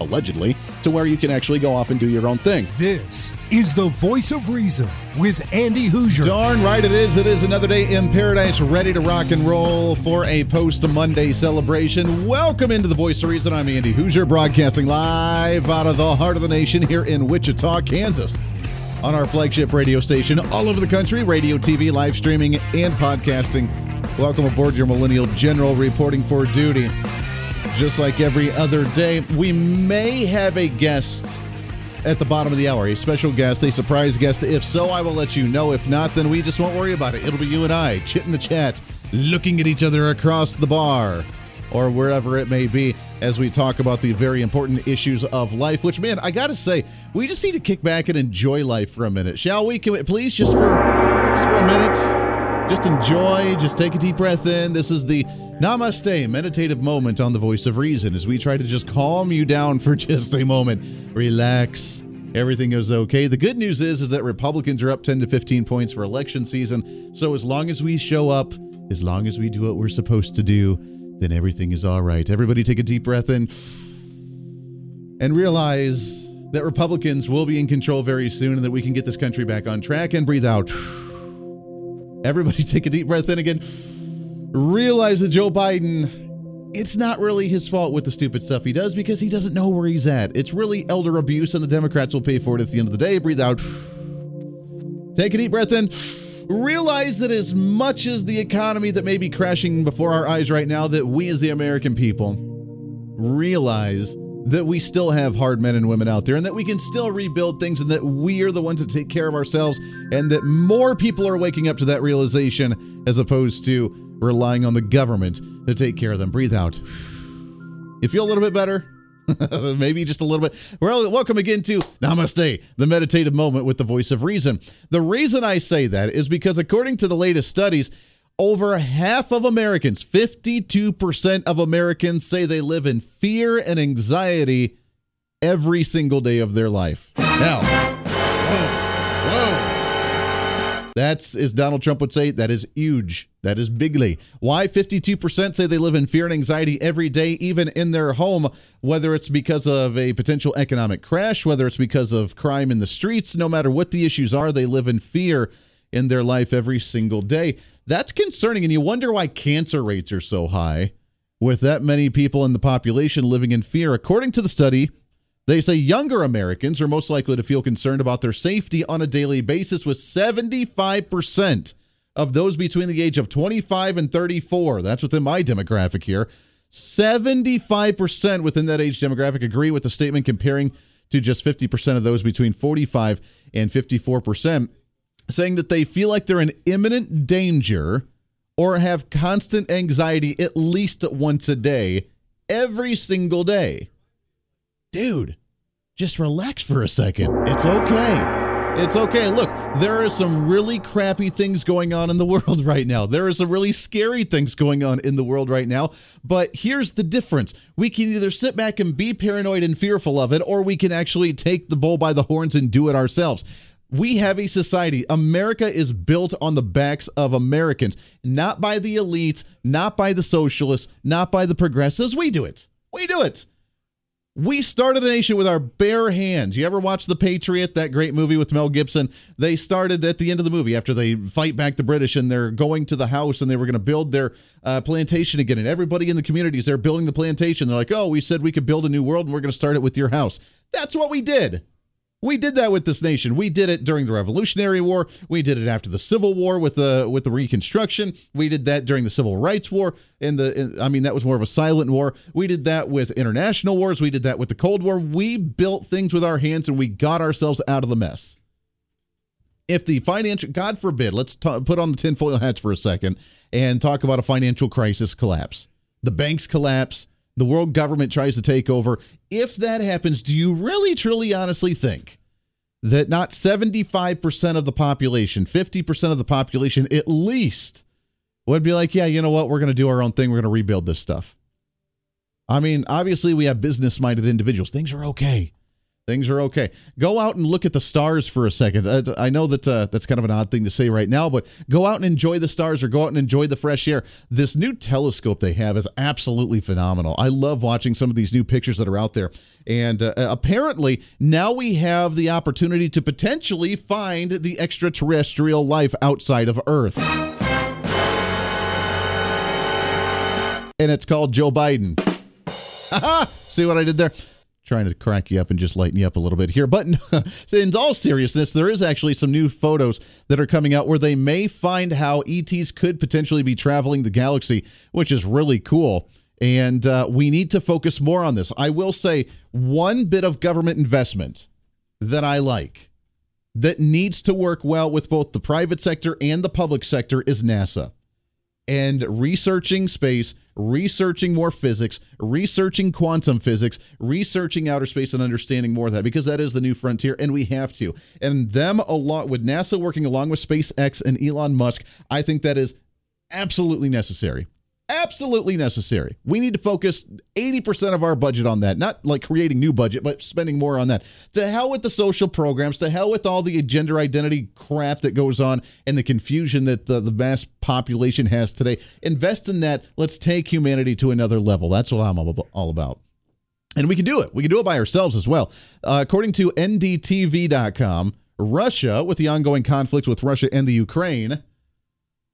allegedly, to where you can actually go off and do your own thing. This is the voice of reason with Andy Hoosier. Darn right it is. It is another day in paradise, ready to rock and roll for a post Monday celebration. Welcome into the voice of reason. I'm Andy Hoosier, broadcasting live out of the heart of the nation here in Wichita, Kansas. On our flagship radio station all over the country, radio, TV, live streaming, and podcasting. Welcome aboard your Millennial General reporting for duty just like every other day. We may have a guest at the bottom of the hour, a special guest, a surprise guest. If so, I will let you know. If not, then we just won't worry about it. It'll be you and I, chit in the chat, looking at each other across the bar or wherever it may be as we talk about the very important issues of life. Which, man, I gotta say, we just need to kick back and enjoy life for a minute, shall we? Can we please, just for just for a minute? Just enjoy, just take a deep breath in. This is the Namaste meditative moment on the voice of reason as we try to just calm you down for just a moment. Relax. Everything is okay. The good news is is that Republicans are up 10 to 15 points for election season. So as long as we show up, as long as we do what we're supposed to do, then everything is all right. Everybody take a deep breath in and realize that Republicans will be in control very soon and that we can get this country back on track and breathe out. Everybody take a deep breath in again. Realize that Joe Biden, it's not really his fault with the stupid stuff he does because he doesn't know where he's at. It's really elder abuse, and the Democrats will pay for it at the end of the day. Breathe out. Take a deep breath in. Realize that as much as the economy that may be crashing before our eyes right now, that we as the American people realize that we still have hard men and women out there and that we can still rebuild things and that we are the ones to take care of ourselves and that more people are waking up to that realization as opposed to relying on the government to take care of them. Breathe out. You feel a little bit better? Maybe just a little bit. Well, welcome again to Namaste, the meditative moment with the voice of reason. The reason I say that is because, according to the latest studies, over half of Americans, 52% of Americans say they live in fear and anxiety every single day of their life. Now. That's, as Donald Trump would say, that is huge. That is bigly. Why 52% say they live in fear and anxiety every day, even in their home, whether it's because of a potential economic crash, whether it's because of crime in the streets, no matter what the issues are, they live in fear in their life every single day. That's concerning. And you wonder why cancer rates are so high with that many people in the population living in fear. According to the study, they say younger Americans are most likely to feel concerned about their safety on a daily basis, with 75% of those between the age of 25 and 34. That's within my demographic here. 75% within that age demographic agree with the statement, comparing to just 50% of those between 45 and 54% saying that they feel like they're in imminent danger or have constant anxiety at least once a day, every single day. Dude, just relax for a second. It's okay. It's okay. Look, there are some really crappy things going on in the world right now. There are some really scary things going on in the world right now. But here's the difference we can either sit back and be paranoid and fearful of it, or we can actually take the bull by the horns and do it ourselves. We have a society. America is built on the backs of Americans, not by the elites, not by the socialists, not by the progressives. We do it. We do it. We started a nation with our bare hands. You ever watch The Patriot, that great movie with Mel Gibson? They started at the end of the movie after they fight back the British and they're going to the house and they were going to build their uh, plantation again. And everybody in the communities, they're building the plantation. They're like, oh, we said we could build a new world and we're going to start it with your house. That's what we did. We did that with this nation. We did it during the Revolutionary War. We did it after the Civil War with the with the Reconstruction. We did that during the Civil Rights War. And the I mean that was more of a silent war. We did that with international wars. We did that with the Cold War. We built things with our hands and we got ourselves out of the mess. If the financial, God forbid, let's t- put on the tinfoil hats for a second and talk about a financial crisis collapse. The banks collapse the world government tries to take over. If that happens, do you really, truly, honestly think that not 75% of the population, 50% of the population at least would be like, yeah, you know what? We're going to do our own thing. We're going to rebuild this stuff. I mean, obviously, we have business minded individuals. Things are okay. Things are okay. Go out and look at the stars for a second. Uh, I know that uh, that's kind of an odd thing to say right now, but go out and enjoy the stars or go out and enjoy the fresh air. This new telescope they have is absolutely phenomenal. I love watching some of these new pictures that are out there. And uh, apparently, now we have the opportunity to potentially find the extraterrestrial life outside of Earth. And it's called Joe Biden. See what I did there? Trying to crack you up and just lighten you up a little bit here. But in all seriousness, there is actually some new photos that are coming out where they may find how ETs could potentially be traveling the galaxy, which is really cool. And uh, we need to focus more on this. I will say one bit of government investment that I like that needs to work well with both the private sector and the public sector is NASA and researching space, researching more physics, researching quantum physics, researching outer space and understanding more of that because that is the new frontier and we have to. And them along with NASA working along with SpaceX and Elon Musk, I think that is absolutely necessary absolutely necessary. We need to focus 80% of our budget on that. Not like creating new budget, but spending more on that. To hell with the social programs, to hell with all the gender identity crap that goes on and the confusion that the, the mass population has today. Invest in that. Let's take humanity to another level. That's what I'm all about. And we can do it. We can do it by ourselves as well. Uh, according to NDTV.com, Russia, with the ongoing conflict with Russia and the Ukraine,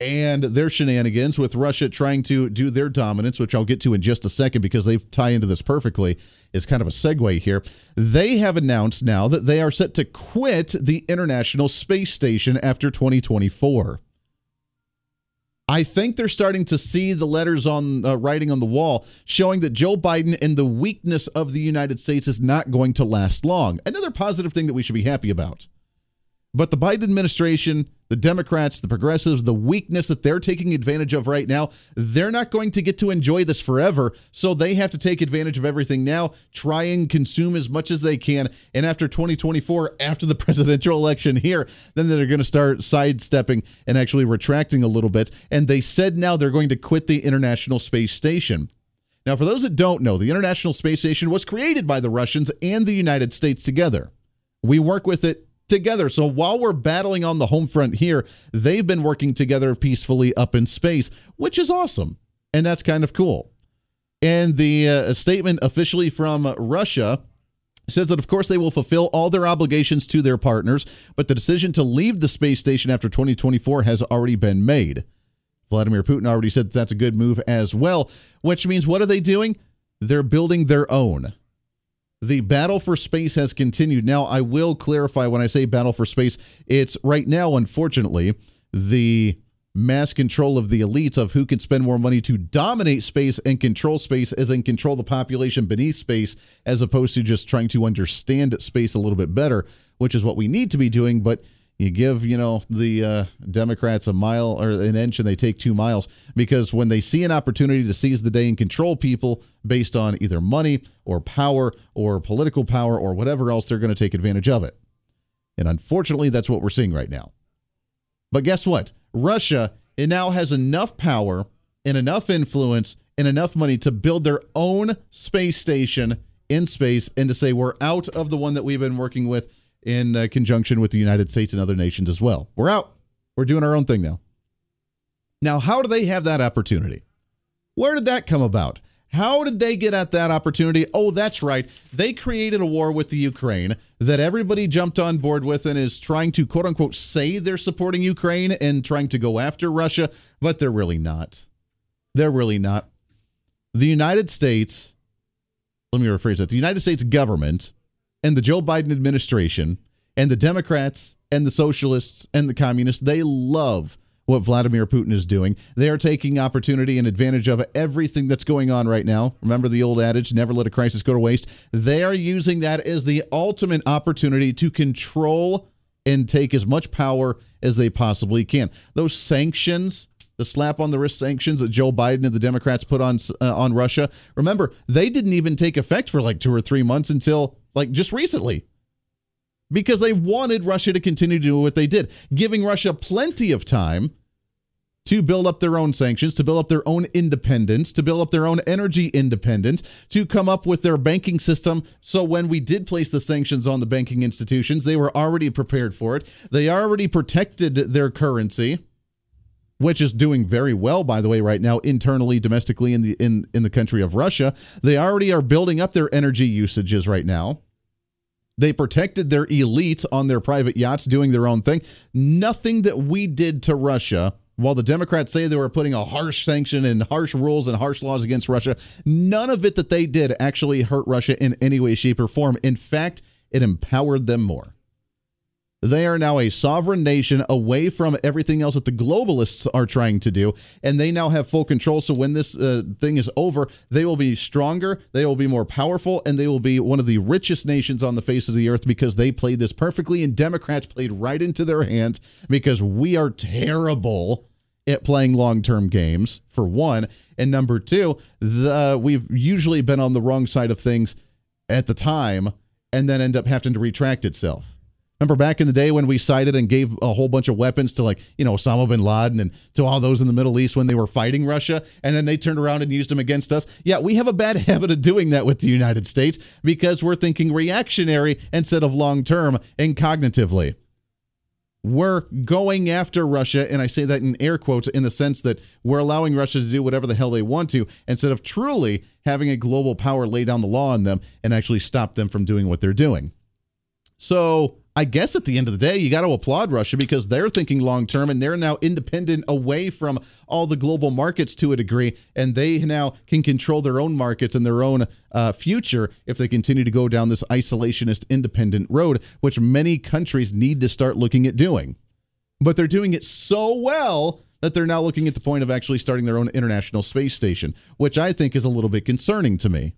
and their shenanigans with Russia trying to do their dominance, which I'll get to in just a second because they tie into this perfectly, is kind of a segue here. They have announced now that they are set to quit the International Space Station after 2024. I think they're starting to see the letters on uh, writing on the wall showing that Joe Biden and the weakness of the United States is not going to last long. Another positive thing that we should be happy about. But the Biden administration, the Democrats, the progressives, the weakness that they're taking advantage of right now, they're not going to get to enjoy this forever. So they have to take advantage of everything now, try and consume as much as they can. And after 2024, after the presidential election here, then they're going to start sidestepping and actually retracting a little bit. And they said now they're going to quit the International Space Station. Now, for those that don't know, the International Space Station was created by the Russians and the United States together. We work with it together. So while we're battling on the home front here, they've been working together peacefully up in space, which is awesome. And that's kind of cool. And the uh, statement officially from Russia says that, of course, they will fulfill all their obligations to their partners, but the decision to leave the space station after 2024 has already been made. Vladimir Putin already said that that's a good move as well, which means what are they doing? They're building their own the battle for space has continued. Now, I will clarify when I say battle for space, it's right now, unfortunately, the mass control of the elites of who can spend more money to dominate space and control space as in control the population beneath space as opposed to just trying to understand space a little bit better which is what we need to be doing but you give you know the uh, democrats a mile or an inch and they take two miles. Because when they see an opportunity to seize the day and control people based on either money or power or political power or whatever else they're going to take advantage of it. And unfortunately that's what we're seeing right now. But guess what? Russia it now has enough power and enough influence and enough money to build their own space station in space and to say we're out of the one that we've been working with in uh, conjunction with the United States and other nations as well. We're out. We're doing our own thing now. Now, how do they have that opportunity? Where did that come about? How did they get at that opportunity? Oh, that's right. They created a war with the Ukraine that everybody jumped on board with and is trying to quote unquote say they're supporting Ukraine and trying to go after Russia, but they're really not. They're really not. The United States, let me rephrase that the United States government and the Joe Biden administration and the Democrats and the socialists and the communists, they love what Vladimir Putin is doing. They are taking opportunity and advantage of everything that's going on right now. Remember the old adage, never let a crisis go to waste. They are using that as the ultimate opportunity to control and take as much power as they possibly can. Those sanctions, the slap on the wrist sanctions that Joe Biden and the Democrats put on uh, on Russia, remember, they didn't even take effect for like 2 or 3 months until like just recently. because they wanted Russia to continue to do what they did, giving Russia plenty of time to build up their own sanctions, to build up their own independence, to build up their own energy independence, to come up with their banking system. So when we did place the sanctions on the banking institutions, they were already prepared for it. They already protected their currency, which is doing very well, by the way, right now internally, domestically in the in in the country of Russia. They already are building up their energy usages right now. They protected their elites on their private yachts doing their own thing. Nothing that we did to Russia while the Democrats say they were putting a harsh sanction and harsh rules and harsh laws against Russia, none of it that they did actually hurt Russia in any way, shape, or form. In fact, it empowered them more. They are now a sovereign nation away from everything else that the globalists are trying to do, and they now have full control. So when this uh, thing is over, they will be stronger, they will be more powerful, and they will be one of the richest nations on the face of the earth because they played this perfectly, and Democrats played right into their hands because we are terrible at playing long-term games for one and number two the we've usually been on the wrong side of things at the time and then end up having to retract itself Remember back in the day when we cited and gave a whole bunch of weapons to like, you know, Osama bin Laden and to all those in the Middle East when they were fighting Russia and then they turned around and used them against us? Yeah, we have a bad habit of doing that with the United States because we're thinking reactionary instead of long term and cognitively. We're going after Russia, and I say that in air quotes in the sense that we're allowing Russia to do whatever the hell they want to instead of truly having a global power lay down the law on them and actually stop them from doing what they're doing. So, I guess at the end of the day, you got to applaud Russia because they're thinking long term and they're now independent away from all the global markets to a degree. And they now can control their own markets and their own uh, future if they continue to go down this isolationist independent road, which many countries need to start looking at doing. But they're doing it so well that they're now looking at the point of actually starting their own international space station, which I think is a little bit concerning to me.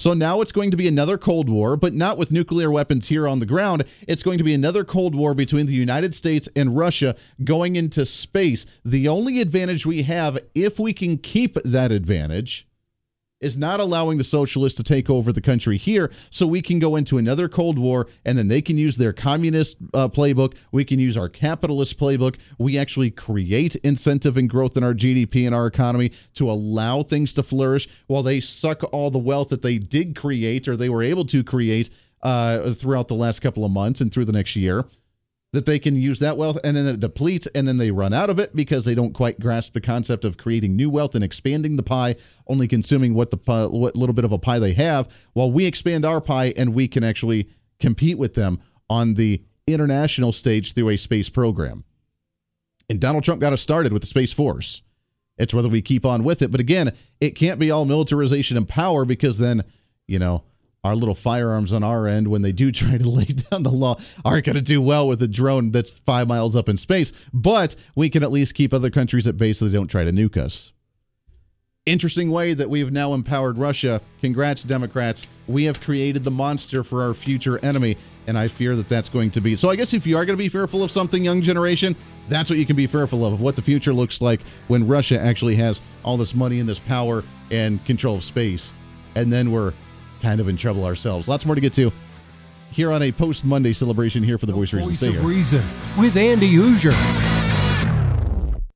So now it's going to be another Cold War, but not with nuclear weapons here on the ground. It's going to be another Cold War between the United States and Russia going into space. The only advantage we have, if we can keep that advantage, is not allowing the socialists to take over the country here so we can go into another Cold War and then they can use their communist uh, playbook. We can use our capitalist playbook. We actually create incentive and growth in our GDP and our economy to allow things to flourish while they suck all the wealth that they did create or they were able to create uh, throughout the last couple of months and through the next year that they can use that wealth and then it depletes and then they run out of it because they don't quite grasp the concept of creating new wealth and expanding the pie only consuming what the pie, what little bit of a pie they have while we expand our pie and we can actually compete with them on the international stage through a space program. And Donald Trump got us started with the space force. It's whether we keep on with it. But again it can't be all militarization and power because then you know our little firearms on our end when they do try to lay down the law aren't going to do well with a drone that's five miles up in space, but we can at least keep other countries at bay so they don't try to nuke us. Interesting way that we've now empowered Russia. Congrats, Democrats. We have created the monster for our future enemy, and I fear that that's going to be. So, I guess if you are going to be fearful of something, young generation, that's what you can be fearful of, of what the future looks like when Russia actually has all this money and this power and control of space. And then we're kind of in trouble ourselves. Lots more to get to here on a post Monday celebration here for the, the Voice, Voice of Reason with Andy Hoosier.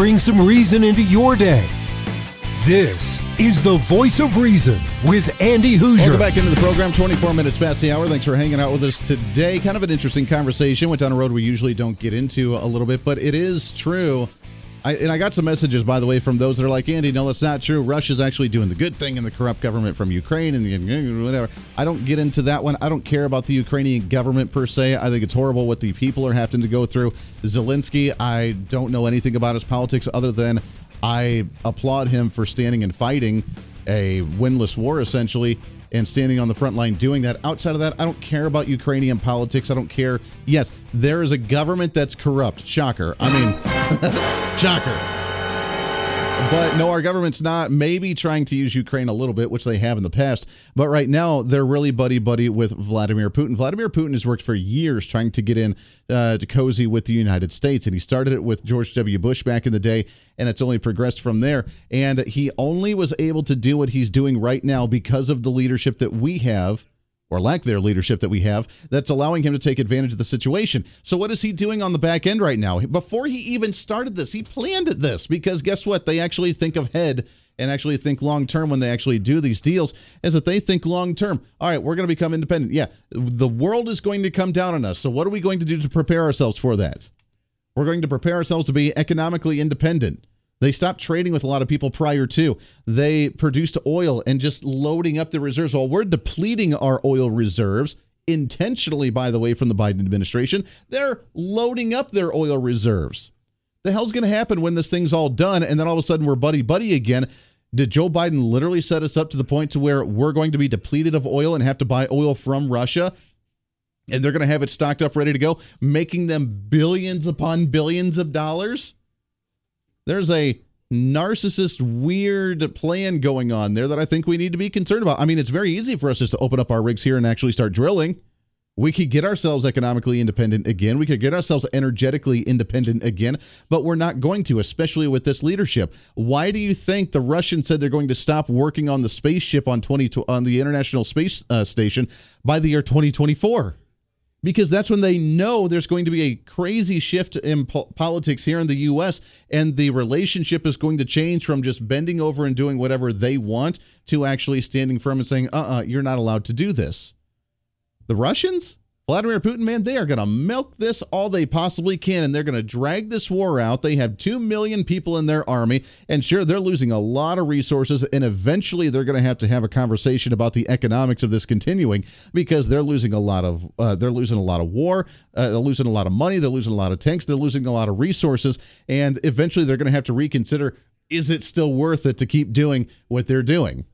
Bring some reason into your day. This is the voice of reason with Andy Hoosier. Welcome back into the program. 24 minutes past the hour. Thanks for hanging out with us today. Kind of an interesting conversation. Went down a road we usually don't get into a little bit, but it is true. I, and I got some messages, by the way, from those that are like, Andy, no, that's not true. Russia's actually doing the good thing in the corrupt government from Ukraine and whatever. I don't get into that one. I don't care about the Ukrainian government per se. I think it's horrible what the people are having to go through. Zelensky, I don't know anything about his politics other than I applaud him for standing and fighting a winless war, essentially, and standing on the front line doing that. Outside of that, I don't care about Ukrainian politics. I don't care. Yes, there is a government that's corrupt. Shocker. I mean, shocker. But no, our government's not maybe trying to use Ukraine a little bit, which they have in the past. But right now, they're really buddy buddy with Vladimir Putin. Vladimir Putin has worked for years trying to get in uh, to cozy with the United States, and he started it with George W. Bush back in the day, and it's only progressed from there. And he only was able to do what he's doing right now because of the leadership that we have or lack their leadership that we have that's allowing him to take advantage of the situation. So what is he doing on the back end right now? Before he even started this, he planned this because guess what? They actually think ahead and actually think long term when they actually do these deals is that they think long term. All right, we're going to become independent. Yeah, the world is going to come down on us. So what are we going to do to prepare ourselves for that? We're going to prepare ourselves to be economically independent. They stopped trading with a lot of people prior to. They produced oil and just loading up the reserves. While we're depleting our oil reserves, intentionally, by the way, from the Biden administration, they're loading up their oil reserves. The hell's going to happen when this thing's all done and then all of a sudden we're buddy buddy again? Did Joe Biden literally set us up to the point to where we're going to be depleted of oil and have to buy oil from Russia? And they're going to have it stocked up ready to go, making them billions upon billions of dollars? There's a narcissist weird plan going on there that I think we need to be concerned about. I mean, it's very easy for us just to open up our rigs here and actually start drilling. We could get ourselves economically independent again. We could get ourselves energetically independent again, but we're not going to, especially with this leadership. Why do you think the Russians said they're going to stop working on the spaceship on 20 on the International Space uh, Station by the year 2024? Because that's when they know there's going to be a crazy shift in po- politics here in the US and the relationship is going to change from just bending over and doing whatever they want to actually standing firm and saying, uh uh-uh, uh, you are not allowed to do this. The Russians? Vladimir Putin, man, they are going to milk this all they possibly can, and they're going to drag this war out. They have 2 million people in their army, and sure, they're losing a lot of resources, and eventually they're going to have to have a conversation about the economics of this continuing because they're losing a lot of uh, they're losing a lot of war, uh, they're losing a lot of money, they're losing a lot of tanks, they're losing a lot of resources, and eventually they're going to have to reconsider is it still worth it to keep doing what they're doing?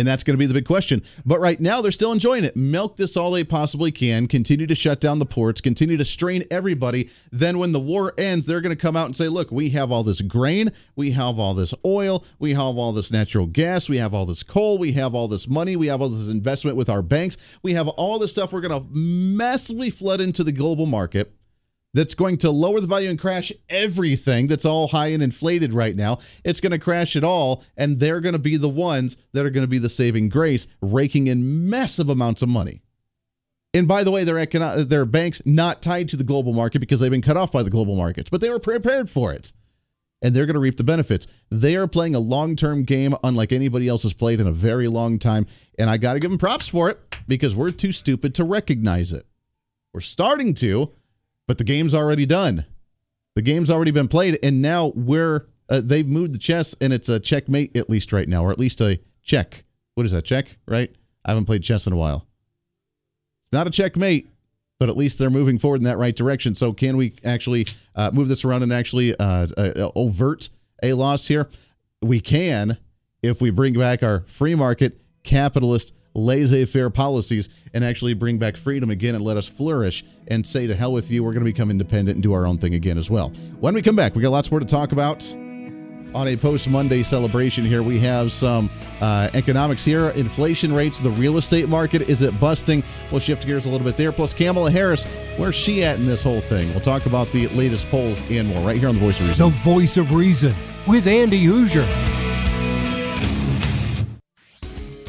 And that's going to be the big question. But right now, they're still enjoying it. Milk this all they possibly can, continue to shut down the ports, continue to strain everybody. Then, when the war ends, they're going to come out and say, look, we have all this grain, we have all this oil, we have all this natural gas, we have all this coal, we have all this money, we have all this investment with our banks, we have all this stuff we're going to massively flood into the global market that's going to lower the value and crash everything that's all high and inflated right now. It's going to crash it all, and they're going to be the ones that are going to be the saving grace, raking in massive amounts of money. And by the way, their econo- their banks not tied to the global market because they've been cut off by the global markets, but they were prepared for it. and they're going to reap the benefits. They are playing a long term game unlike anybody else has played in a very long time. And I got to give them props for it because we're too stupid to recognize it. We're starting to, but the game's already done. The game's already been played, and now we're uh, they've moved the chess, and it's a checkmate at least right now, or at least a check. What is that check? Right? I haven't played chess in a while. It's not a checkmate, but at least they're moving forward in that right direction. So, can we actually uh, move this around and actually uh, uh, overt a loss here? We can if we bring back our free market, capitalist, laissez faire policies and actually bring back freedom again and let us flourish and say to hell with you, we're going to become independent and do our own thing again as well. When we come back, we got lots more to talk about. On a post Monday celebration here, we have some uh, economics here. Inflation rates, the real estate market, is it busting? We'll shift gears a little bit there. Plus, Kamala Harris, where's she at in this whole thing? We'll talk about the latest polls and more right here on The Voice of Reason. The Voice of Reason with Andy Hoosier.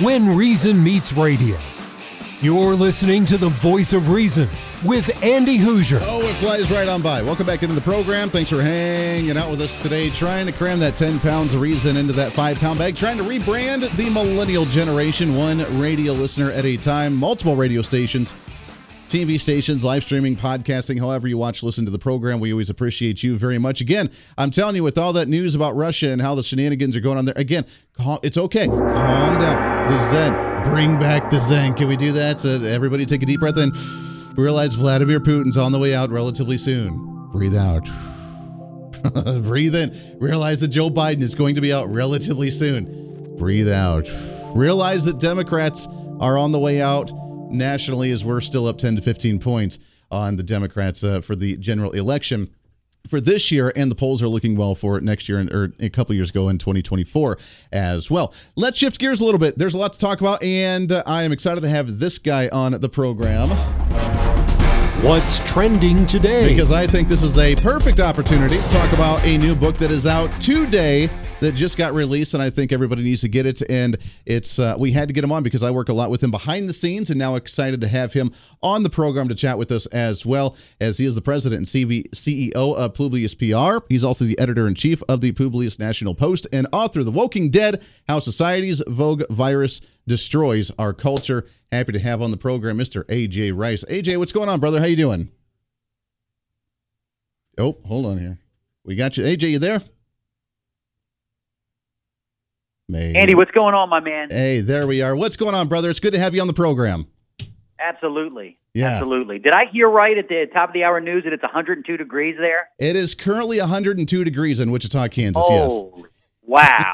When Reason Meets Radio. You're listening to the Voice of Reason with Andy Hoosier. Oh, it flies right on by. Welcome back into the program. Thanks for hanging out with us today, trying to cram that 10 pounds of reason into that five pound bag, trying to rebrand the millennial generation, one radio listener at a time, multiple radio stations. TV stations, live streaming, podcasting, however you watch, listen to the program. We always appreciate you very much. Again, I'm telling you, with all that news about Russia and how the shenanigans are going on there, again, it's okay. Calm down. The Zen. Bring back the Zen. Can we do that? So everybody take a deep breath in. Realize Vladimir Putin's on the way out relatively soon. Breathe out. Breathe in. Realize that Joe Biden is going to be out relatively soon. Breathe out. Realize that Democrats are on the way out nationally as we're still up 10 to 15 points on the Democrats uh, for the general election for this year, and the polls are looking well for next year and or a couple years ago in 2024 as well. Let's shift gears a little bit. There's a lot to talk about, and uh, I am excited to have this guy on the program. What's trending today? Because I think this is a perfect opportunity to talk about a new book that is out today that just got released, and I think everybody needs to get it. And it's uh, we had to get him on because I work a lot with him behind the scenes, and now excited to have him on the program to chat with us as well, as he is the president and CEO of Publius PR. He's also the editor in chief of the Publius National Post and author of The Woking Dead: How Society's Woke Virus Destroys Our Culture. Happy to have on the program Mr. AJ Rice. AJ, what's going on, brother? How you doing? Oh, hold on here. We got you. AJ, you there? Maybe. Andy, what's going on, my man? Hey, there we are. What's going on, brother? It's good to have you on the program. Absolutely. Yeah. Absolutely. Did I hear right at the top of the hour news that it's 102 degrees there? It is currently 102 degrees in Wichita, Kansas. Oh, yes. Wow.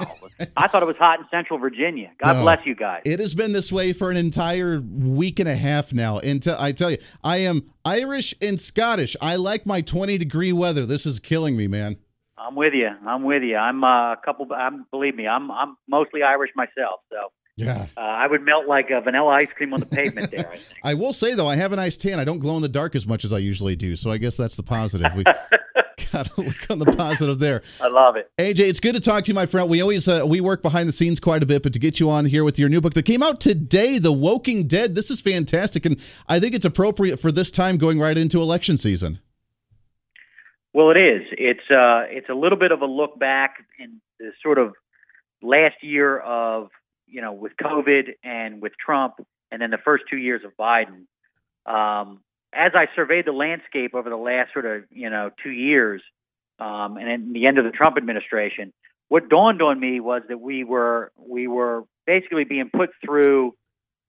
I thought it was hot in Central Virginia. God no, bless you guys. It has been this way for an entire week and a half now. Until I tell you, I am Irish and Scottish. I like my 20 degree weather. This is killing me, man. I'm with you. I'm with you. I'm uh, a couple. I'm believe me. I'm I'm mostly Irish myself. So yeah, uh, I would melt like a vanilla ice cream on the pavement there. I, think. I will say though, I have a nice tan. I don't glow in the dark as much as I usually do. So I guess that's the positive. We got to look on the positive there. I love it. AJ, it's good to talk to you, my friend. We always uh, we work behind the scenes quite a bit, but to get you on here with your new book that came out today, The Woking Dead. This is fantastic, and I think it's appropriate for this time going right into election season. Well, it is. It's uh, it's a little bit of a look back in the sort of last year of you know, with COVID and with Trump, and then the first two years of Biden. Um, as I surveyed the landscape over the last sort of you know two years, um, and in the end of the Trump administration, what dawned on me was that we were we were basically being put through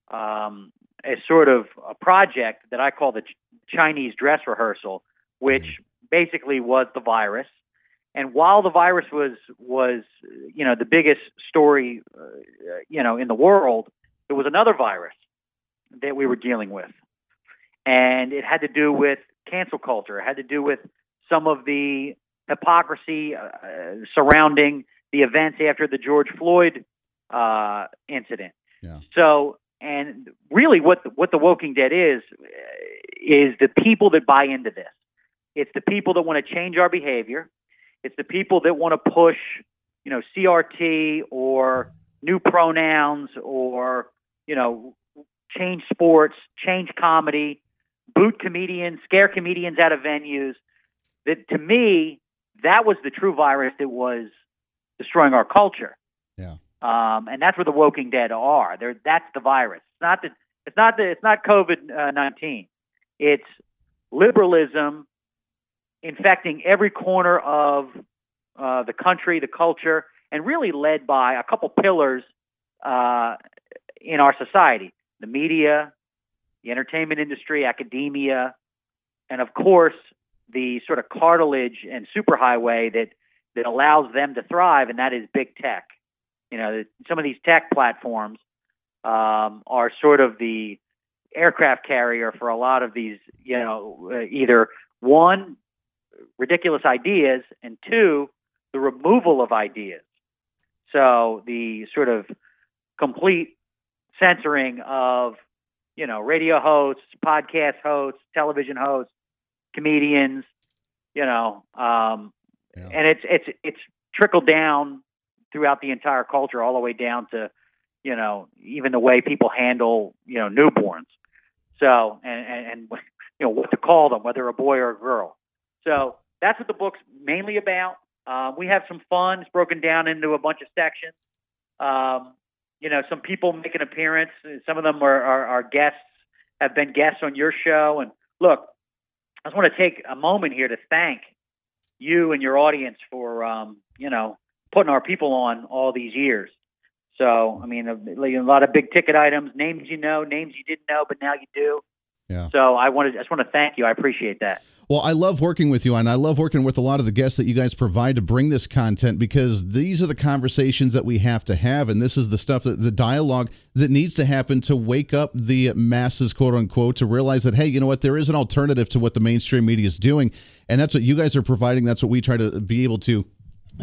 um, a sort of a project that I call the Ch- Chinese dress rehearsal, which basically was the virus. And while the virus was was you know the biggest story uh, you know in the world, there was another virus that we were dealing with, and it had to do with cancel culture. It had to do with some of the hypocrisy uh, surrounding the events after the George Floyd uh, incident. Yeah. So, and really, what the, what the Woking Dead is is the people that buy into this. It's the people that want to change our behavior. It's the people that want to push, you know, CRT or new pronouns or you know, change sports, change comedy, boot comedians, scare comedians out of venues. That to me, that was the true virus that was destroying our culture. Yeah. Um, and that's where the Woking Dead are. They're, that's the virus. It's not the, it's not the, it's not COVID nineteen. It's liberalism infecting every corner of uh, the country, the culture, and really led by a couple pillars uh, in our society: the media, the entertainment industry, academia, and of course the sort of cartilage and superhighway that that allows them to thrive, and that is big tech. You know, some of these tech platforms um, are sort of the aircraft carrier for a lot of these. You know, uh, either one ridiculous ideas, and two the removal of ideas. So the sort of complete censoring of you know radio hosts, podcast hosts, television hosts, comedians, you know, um, Yeah. and it's it's it's trickled down throughout the entire culture, all the way down to you know even the way people handle you know newborns. So and and, and you know what to call them, whether a boy or a girl. So that's what the book's mainly about. Um, we have some fun. It's broken down into a bunch of sections. Um, you know, some people make an appearance. Some of them are, are guests, have been guests on your show. And look, I just want to take a moment here to thank you and your audience for, um, you know, putting our people on all these years. So, I mean, a, a lot of big ticket items, names you know, names you didn't know, but now you do. Yeah. So I wanted, I just want to thank you. I appreciate that. Well, I love working with you, and I love working with a lot of the guests that you guys provide to bring this content because these are the conversations that we have to have, and this is the stuff that the dialogue that needs to happen to wake up the masses, quote unquote, to realize that hey, you know what, there is an alternative to what the mainstream media is doing, and that's what you guys are providing. That's what we try to be able to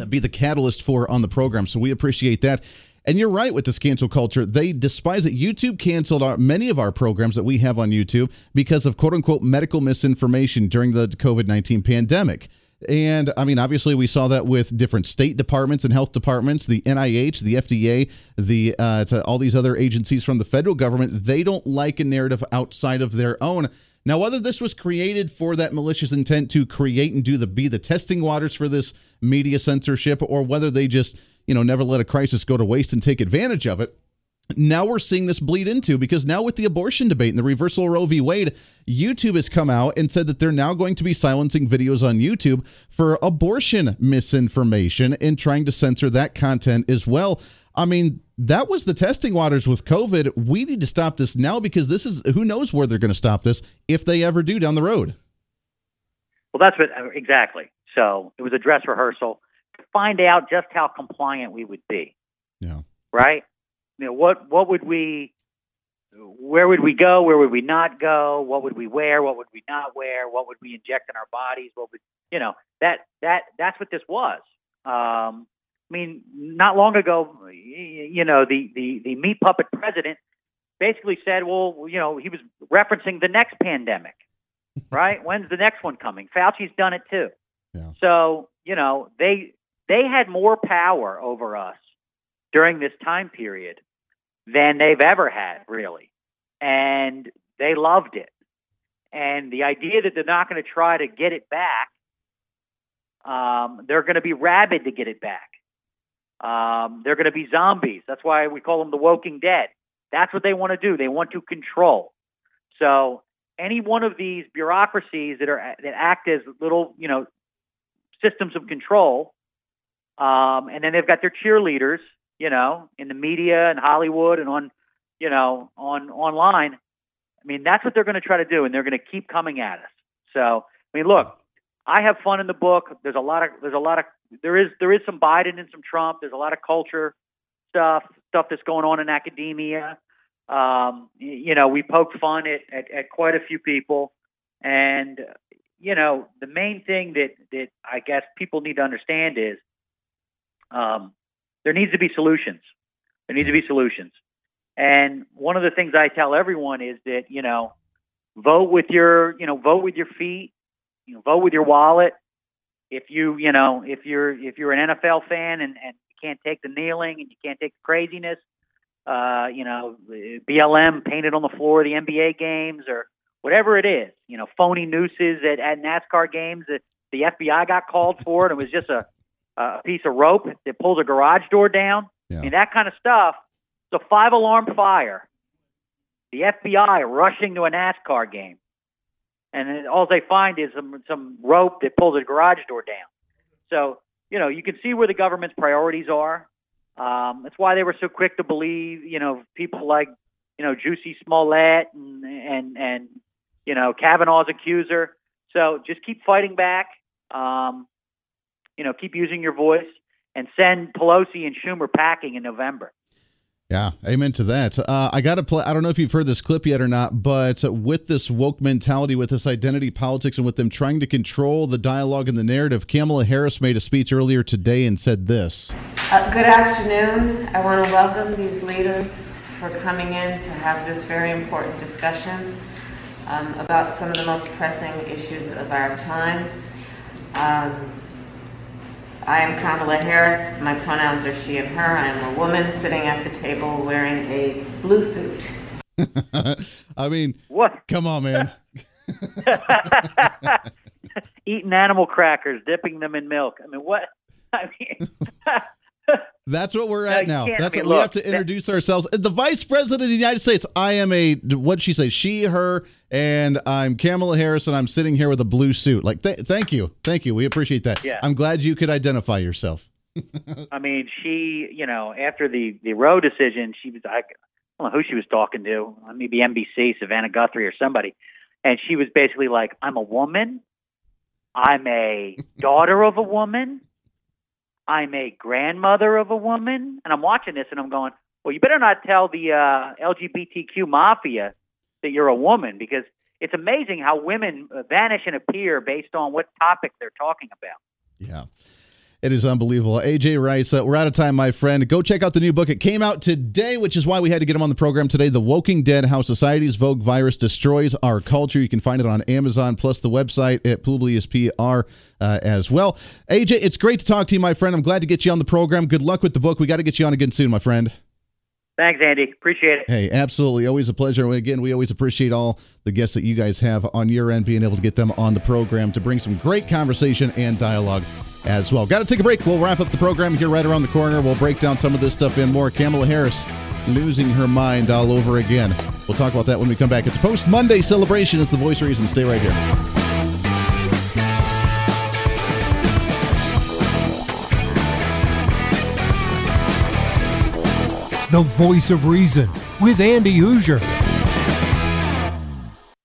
be the catalyst for on the program. So we appreciate that. And you're right with this cancel culture. They despise it. YouTube canceled our, many of our programs that we have on YouTube because of quote unquote medical misinformation during the COVID 19 pandemic. And I mean, obviously, we saw that with different state departments and health departments, the NIH, the FDA, the uh, all these other agencies from the federal government. They don't like a narrative outside of their own. Now, whether this was created for that malicious intent to create and do the be the testing waters for this media censorship, or whether they just you know never let a crisis go to waste and take advantage of it. Now we're seeing this bleed into because now with the abortion debate and the reversal of Roe v. Wade, YouTube has come out and said that they're now going to be silencing videos on YouTube for abortion misinformation and trying to censor that content as well. I mean, that was the testing waters with COVID. We need to stop this now because this is who knows where they're going to stop this if they ever do down the road. Well, that's what exactly. So it was a dress rehearsal find out just how compliant we would be. Yeah. Right. You know what? What would we? Where would we go? Where would we not go? What would we wear? What would we not wear? What would we inject in our bodies? What would you know? That that that's what this was. Um, I mean, not long ago, you know, the the the meat puppet president basically said, well, you know, he was referencing the next pandemic, right? When's the next one coming? Fauci's done it too. Yeah. So, you know, they they had more power over us during this time period than they've ever had, really. And they loved it. And the idea that they're not going to try to get it back, um, they're going to be rabid to get it back. Um, they're going to be zombies. That's why we call them the Woking Dead. That's what they want to do. They want to control. So any one of these bureaucracies that are that act as little, you know, systems of control, um, and then they've got their cheerleaders, you know, in the media and Hollywood and on, you know, on online. I mean, that's what they're going to try to do, and they're going to keep coming at us. So, I mean, look, I have fun in the book. There's a lot of there's a lot of there is there is some Biden and some Trump. There's a lot of culture stuff stuff that's going on in academia. Um, you know, we poke fun at, at, at quite a few people, and you know, the main thing that that I guess people need to understand is um, there needs to be solutions. There needs to be solutions. And one of the things I tell everyone is that you know, vote with your you know vote with your feet, you know, vote with your wallet. If you you know if you're if you're an NFL fan and, and you can't take the kneeling and you can't take the craziness, uh, you know, BLM painted on the floor of the NBA games or whatever it is, you know, phony nooses at, at NASCAR games that the FBI got called for and it was just a, a piece of rope that pulls a garage door down. Yeah. I mean, that kind of stuff. It's a five alarm fire. The FBI rushing to a NASCAR game. And all they find is some, some rope that pulls a garage door down. So, you know, you can see where the government's priorities are. Um, that's why they were so quick to believe, you know, people like, you know, Jussie Smollett and and and you know Kavanaugh's accuser. So just keep fighting back. Um, you know, keep using your voice and send Pelosi and Schumer packing in November. Yeah, amen to that. Uh, I got to play. I don't know if you've heard this clip yet or not, but with this woke mentality, with this identity politics, and with them trying to control the dialogue and the narrative, Kamala Harris made a speech earlier today and said this. Uh, good afternoon. I want to welcome these leaders for coming in to have this very important discussion um, about some of the most pressing issues of our time. Um, I am Kamala Harris. My pronouns are she and her. I am a woman sitting at the table wearing a blue suit. I mean, What? come on, man. Eating animal crackers, dipping them in milk. I mean, what? I mean, That's what we're at you now. can't. I That's mean, what we have to that- introduce ourselves. The Vice President of the United States. I am a what'd she say? She, her, and I'm Kamala Harris, and I'm sitting here with a blue suit. Like, th- thank you, thank you. We appreciate that. Yeah. I'm glad you could identify yourself. I mean, she, you know, after the the Roe decision, she was I, I don't know who she was talking to, uh, maybe NBC, Savannah Guthrie or somebody, and she was basically like, "I'm a woman, I'm a daughter of a woman, I'm a grandmother of a woman," and I'm watching this and I'm going, "Well, you better not tell the uh, LGBTQ mafia that you're a woman because." It's amazing how women vanish and appear based on what topic they're talking about. Yeah. It is unbelievable. AJ Rice, uh, we're out of time, my friend. Go check out the new book. It came out today, which is why we had to get him on the program today. The Woking Dead How Society's Woke Virus Destroys Our Culture. You can find it on Amazon, plus the website at Publius PR uh, as well. AJ, it's great to talk to you, my friend. I'm glad to get you on the program. Good luck with the book. We got to get you on again soon, my friend. Thanks, Andy. Appreciate it. Hey, absolutely. Always a pleasure. Again, we always appreciate all the guests that you guys have on your end, being able to get them on the program to bring some great conversation and dialogue as well. Got to take a break. We'll wrap up the program here right around the corner. We'll break down some of this stuff in more. Kamala Harris losing her mind all over again. We'll talk about that when we come back. It's post Monday celebration. It's the voice reason. Stay right here. The voice of reason with Andy Hoosier.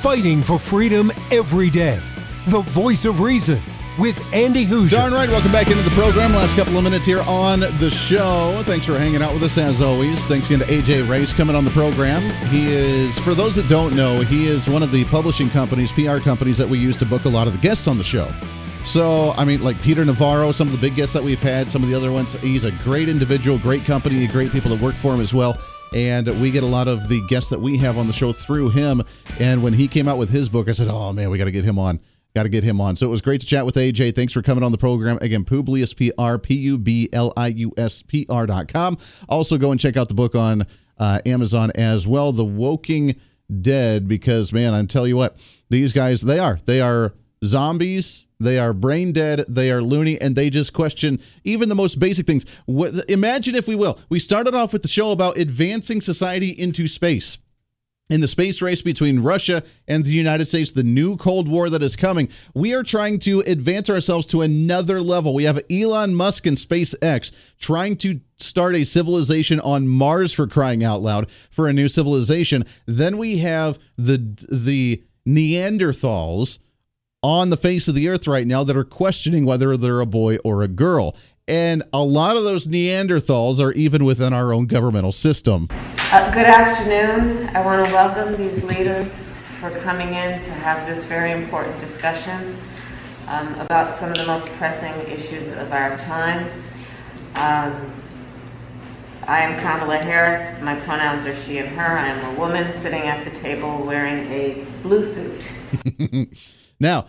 Fighting for freedom every day. The voice of reason with Andy Hoosier. Darn right. Welcome back into the program. Last couple of minutes here on the show. Thanks for hanging out with us as always. Thanks again to AJ Rice coming on the program. He is, for those that don't know, he is one of the publishing companies, PR companies that we use to book a lot of the guests on the show. So, I mean, like Peter Navarro, some of the big guests that we've had, some of the other ones. He's a great individual, great company, great people that work for him as well and we get a lot of the guests that we have on the show through him. And when he came out with his book, I said, "Oh man, we got to get him on." Got to get him on. So it was great to chat with AJ. Thanks for coming on the program. Again, Publius PR, P U B L I U S P R.com. Also, go and check out the book on uh, Amazon as well, The Woking Dead, because, man, I tell you what, these guys, they are. They are zombies. They are brain dead. They are loony, and they just question even the most basic things. Imagine, if we will, we started off with the show about advancing society into space. In the space race between Russia and the United States, the new Cold War that is coming, we are trying to advance ourselves to another level. We have Elon Musk and SpaceX trying to start a civilization on Mars for crying out loud for a new civilization. Then we have the the Neanderthals on the face of the earth right now that are questioning whether they're a boy or a girl. And a lot of those Neanderthals are even within our own governmental system. Uh, good afternoon. I want to welcome these leaders for coming in to have this very important discussion um, about some of the most pressing issues of our time. Um, I am Kamala Harris. My pronouns are she and her. I am a woman sitting at the table wearing a blue suit. Now,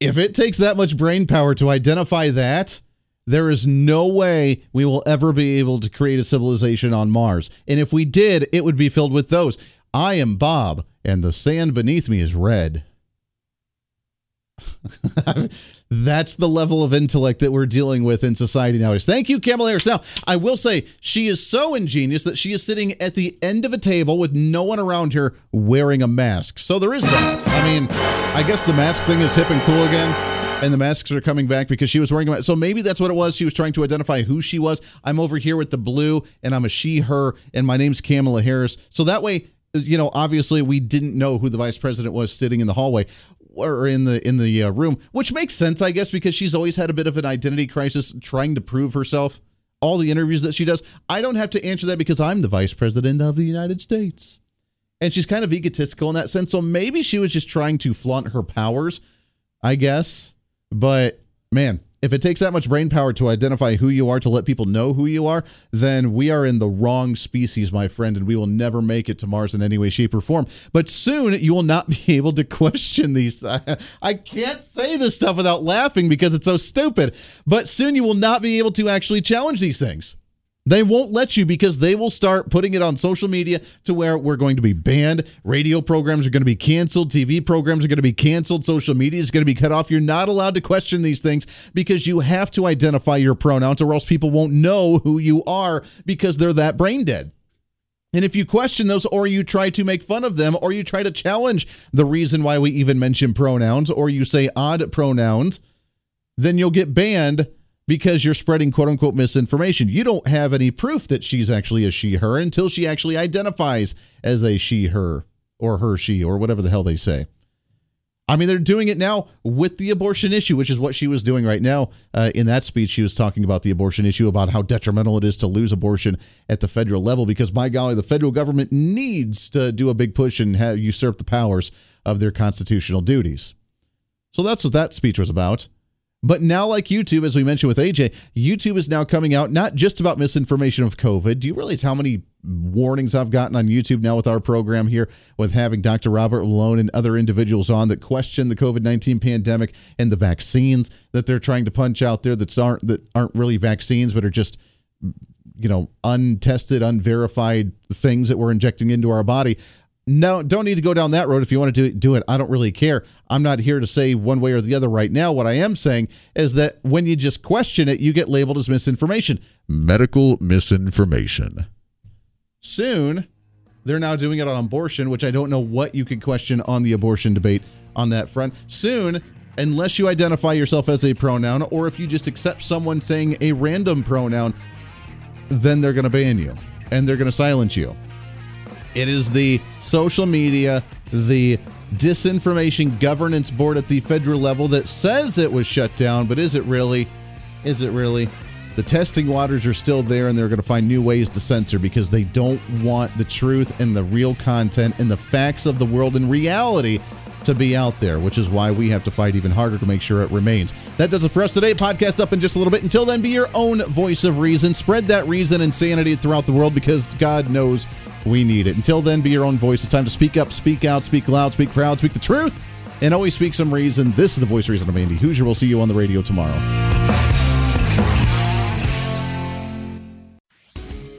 if it takes that much brain power to identify that, there is no way we will ever be able to create a civilization on Mars. And if we did, it would be filled with those. I am Bob, and the sand beneath me is red. That's the level of intellect that we're dealing with in society nowadays. Thank you, Kamala Harris. Now, I will say she is so ingenious that she is sitting at the end of a table with no one around her wearing a mask. So there is that. I mean, I guess the mask thing is hip and cool again. And the masks are coming back because she was wearing mask. So maybe that's what it was. She was trying to identify who she was. I'm over here with the blue, and I'm a she, her, and my name's Kamala Harris. So that way, you know, obviously we didn't know who the vice president was sitting in the hallway or in the in the uh, room, which makes sense, I guess, because she's always had a bit of an identity crisis, trying to prove herself. All the interviews that she does, I don't have to answer that because I'm the vice president of the United States, and she's kind of egotistical in that sense. So maybe she was just trying to flaunt her powers, I guess. But man, if it takes that much brain power to identify who you are to let people know who you are, then we are in the wrong species, my friend, and we will never make it to Mars in any way, shape, or form. But soon you will not be able to question these. I can't say this stuff without laughing because it's so stupid. But soon you will not be able to actually challenge these things. They won't let you because they will start putting it on social media to where we're going to be banned. Radio programs are going to be canceled. TV programs are going to be canceled. Social media is going to be cut off. You're not allowed to question these things because you have to identify your pronouns or else people won't know who you are because they're that brain dead. And if you question those, or you try to make fun of them, or you try to challenge the reason why we even mention pronouns, or you say odd pronouns, then you'll get banned because you're spreading quote unquote misinformation. You don't have any proof that she's actually a she, her until she actually identifies as a she, her, or her, she, or whatever the hell they say. I mean, they're doing it now with the abortion issue, which is what she was doing right now. Uh, in that speech, she was talking about the abortion issue, about how detrimental it is to lose abortion at the federal level, because by golly, the federal government needs to do a big push and have usurp the powers of their constitutional duties. So that's what that speech was about. But now, like YouTube, as we mentioned with AJ, YouTube is now coming out not just about misinformation of COVID. Do you realize how many warnings I've gotten on YouTube now with our program here, with having Dr. Robert Malone and other individuals on that question the COVID nineteen pandemic and the vaccines that they're trying to punch out there that aren't that aren't really vaccines, but are just you know untested, unverified things that we're injecting into our body no, don't need to go down that road. If you want to do it, do it. I don't really care. I'm not here to say one way or the other right now. What I am saying is that when you just question it, you get labeled as misinformation. Medical misinformation. Soon, they're now doing it on abortion, which I don't know what you could question on the abortion debate on that front. Soon, unless you identify yourself as a pronoun or if you just accept someone saying a random pronoun, then they're going to ban you and they're going to silence you. It is the social media, the disinformation governance board at the federal level that says it was shut down, but is it really? Is it really? The testing waters are still there, and they're going to find new ways to censor because they don't want the truth and the real content and the facts of the world and reality to be out there, which is why we have to fight even harder to make sure it remains. That does it for us today. Podcast up in just a little bit. Until then, be your own voice of reason. Spread that reason and sanity throughout the world because God knows we need it. Until then, be your own voice. It's time to speak up, speak out, speak loud, speak proud, speak the truth, and always speak some reason. This is the voice of reason. I'm Andy Hoosier. We'll see you on the radio tomorrow.